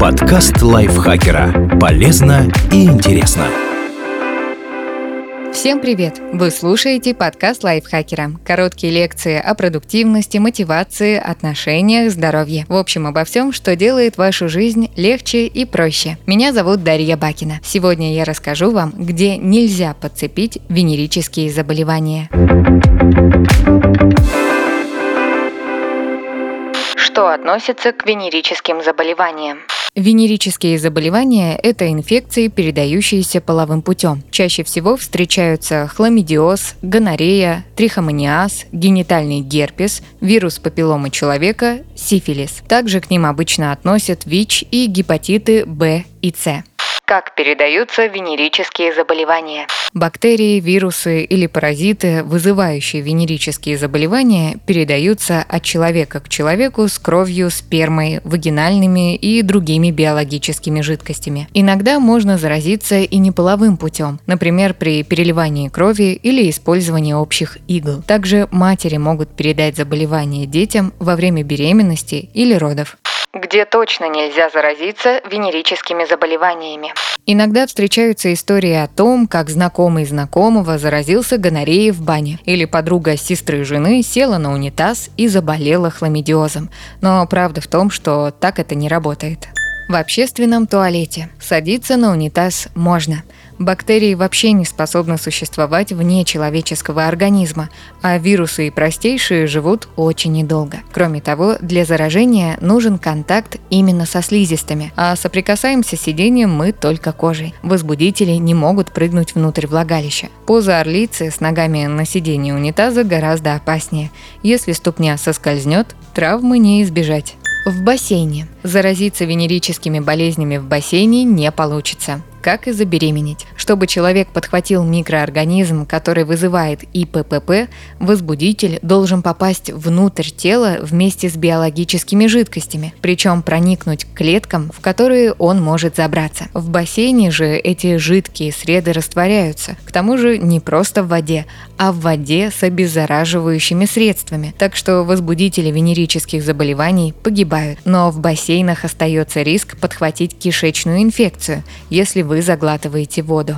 Подкаст лайфхакера. Полезно и интересно. Всем привет! Вы слушаете подкаст лайфхакера. Короткие лекции о продуктивности, мотивации, отношениях, здоровье. В общем, обо всем, что делает вашу жизнь легче и проще. Меня зовут Дарья Бакина. Сегодня я расскажу вам, где нельзя подцепить венерические заболевания. Что относится к венерическим заболеваниям? Венерические заболевания – это инфекции, передающиеся половым путем. Чаще всего встречаются хламидиоз, гонорея, трихомониаз, генитальный герпес, вирус папилломы человека, сифилис. Также к ним обычно относят ВИЧ и гепатиты В и С. Как передаются венерические заболевания? Бактерии, вирусы или паразиты, вызывающие венерические заболевания, передаются от человека к человеку с кровью, спермой, вагинальными и другими биологическими жидкостями. Иногда можно заразиться и неполовым путем, например, при переливании крови или использовании общих игл. Также матери могут передать заболевания детям во время беременности или родов где точно нельзя заразиться венерическими заболеваниями. Иногда встречаются истории о том, как знакомый знакомого заразился гонореей в бане, или подруга сестры жены села на унитаз и заболела хламидиозом. Но правда в том, что так это не работает. В общественном туалете садиться на унитаз можно – Бактерии вообще не способны существовать вне человеческого организма, а вирусы и простейшие живут очень недолго. Кроме того, для заражения нужен контакт именно со слизистыми, а соприкасаемся с сидением мы только кожей. Возбудители не могут прыгнуть внутрь влагалища. Поза орлицы с ногами на сидении унитаза гораздо опаснее. Если ступня соскользнет, травмы не избежать. В бассейне. Заразиться венерическими болезнями в бассейне не получится как и забеременеть. Чтобы человек подхватил микроорганизм, который вызывает ИППП, возбудитель должен попасть внутрь тела вместе с биологическими жидкостями, причем проникнуть к клеткам, в которые он может забраться. В бассейне же эти жидкие среды растворяются, к тому же не просто в воде, а в воде с обеззараживающими средствами, так что возбудители венерических заболеваний погибают. Но в бассейнах остается риск подхватить кишечную инфекцию, если вы заглатываете воду.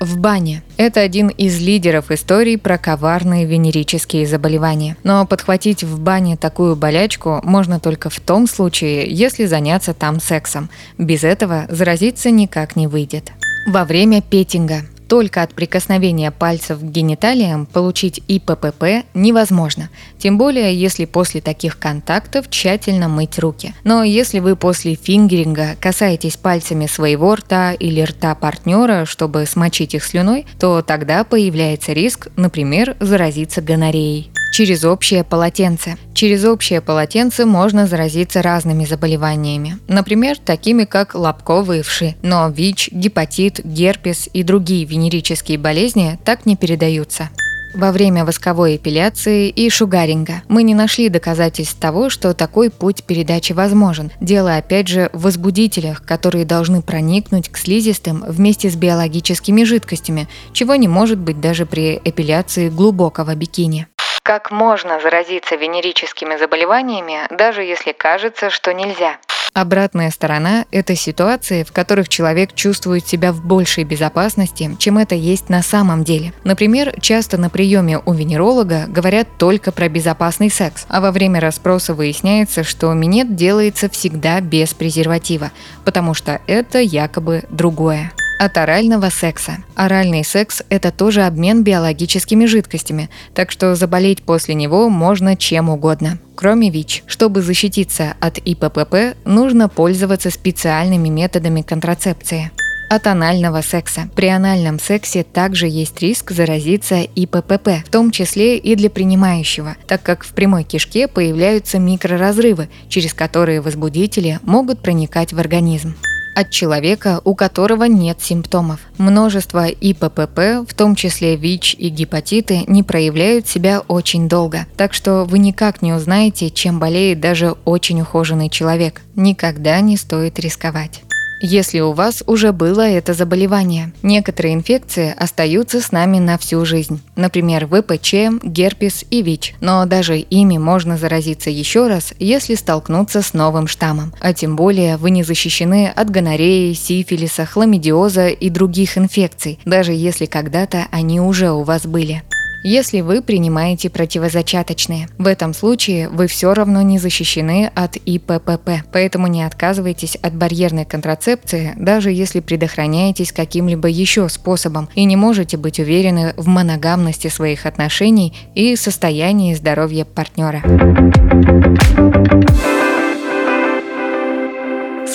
В бане. Это один из лидеров историй про коварные венерические заболевания. Но подхватить в бане такую болячку можно только в том случае, если заняться там сексом. Без этого заразиться никак не выйдет. Во время петинга только от прикосновения пальцев к гениталиям получить ИППП невозможно, тем более если после таких контактов тщательно мыть руки. Но если вы после фингеринга касаетесь пальцами своего рта или рта партнера, чтобы смочить их слюной, то тогда появляется риск, например, заразиться гонореей через общее полотенце. Через общее полотенце можно заразиться разными заболеваниями, например, такими как лобковые вши. Но ВИЧ, гепатит, герпес и другие венерические болезни так не передаются во время восковой эпиляции и шугаринга. Мы не нашли доказательств того, что такой путь передачи возможен. Дело опять же в возбудителях, которые должны проникнуть к слизистым вместе с биологическими жидкостями, чего не может быть даже при эпиляции глубокого бикини. Как можно заразиться венерическими заболеваниями, даже если кажется, что нельзя? Обратная сторона – это ситуации, в которых человек чувствует себя в большей безопасности, чем это есть на самом деле. Например, часто на приеме у венеролога говорят только про безопасный секс, а во время расспроса выясняется, что минет делается всегда без презерватива, потому что это якобы другое от орального секса. Оральный секс – это тоже обмен биологическими жидкостями, так что заболеть после него можно чем угодно кроме ВИЧ. Чтобы защититься от ИППП, нужно пользоваться специальными методами контрацепции от анального секса. При анальном сексе также есть риск заразиться ИППП, в том числе и для принимающего, так как в прямой кишке появляются микроразрывы, через которые возбудители могут проникать в организм от человека, у которого нет симптомов. Множество ИППП, в том числе ВИЧ и гепатиты, не проявляют себя очень долго. Так что вы никак не узнаете, чем болеет даже очень ухоженный человек. Никогда не стоит рисковать. Если у вас уже было это заболевание. Некоторые инфекции остаются с нами на всю жизнь. Например, ВПЧ, герпес и ВИЧ. Но даже ими можно заразиться еще раз, если столкнуться с новым штаммом. А тем более вы не защищены от гонореи, сифилиса, хламидиоза и других инфекций, даже если когда-то они уже у вас были если вы принимаете противозачаточные. В этом случае вы все равно не защищены от ИППП, поэтому не отказывайтесь от барьерной контрацепции, даже если предохраняетесь каким-либо еще способом и не можете быть уверены в моногамности своих отношений и состоянии здоровья партнера.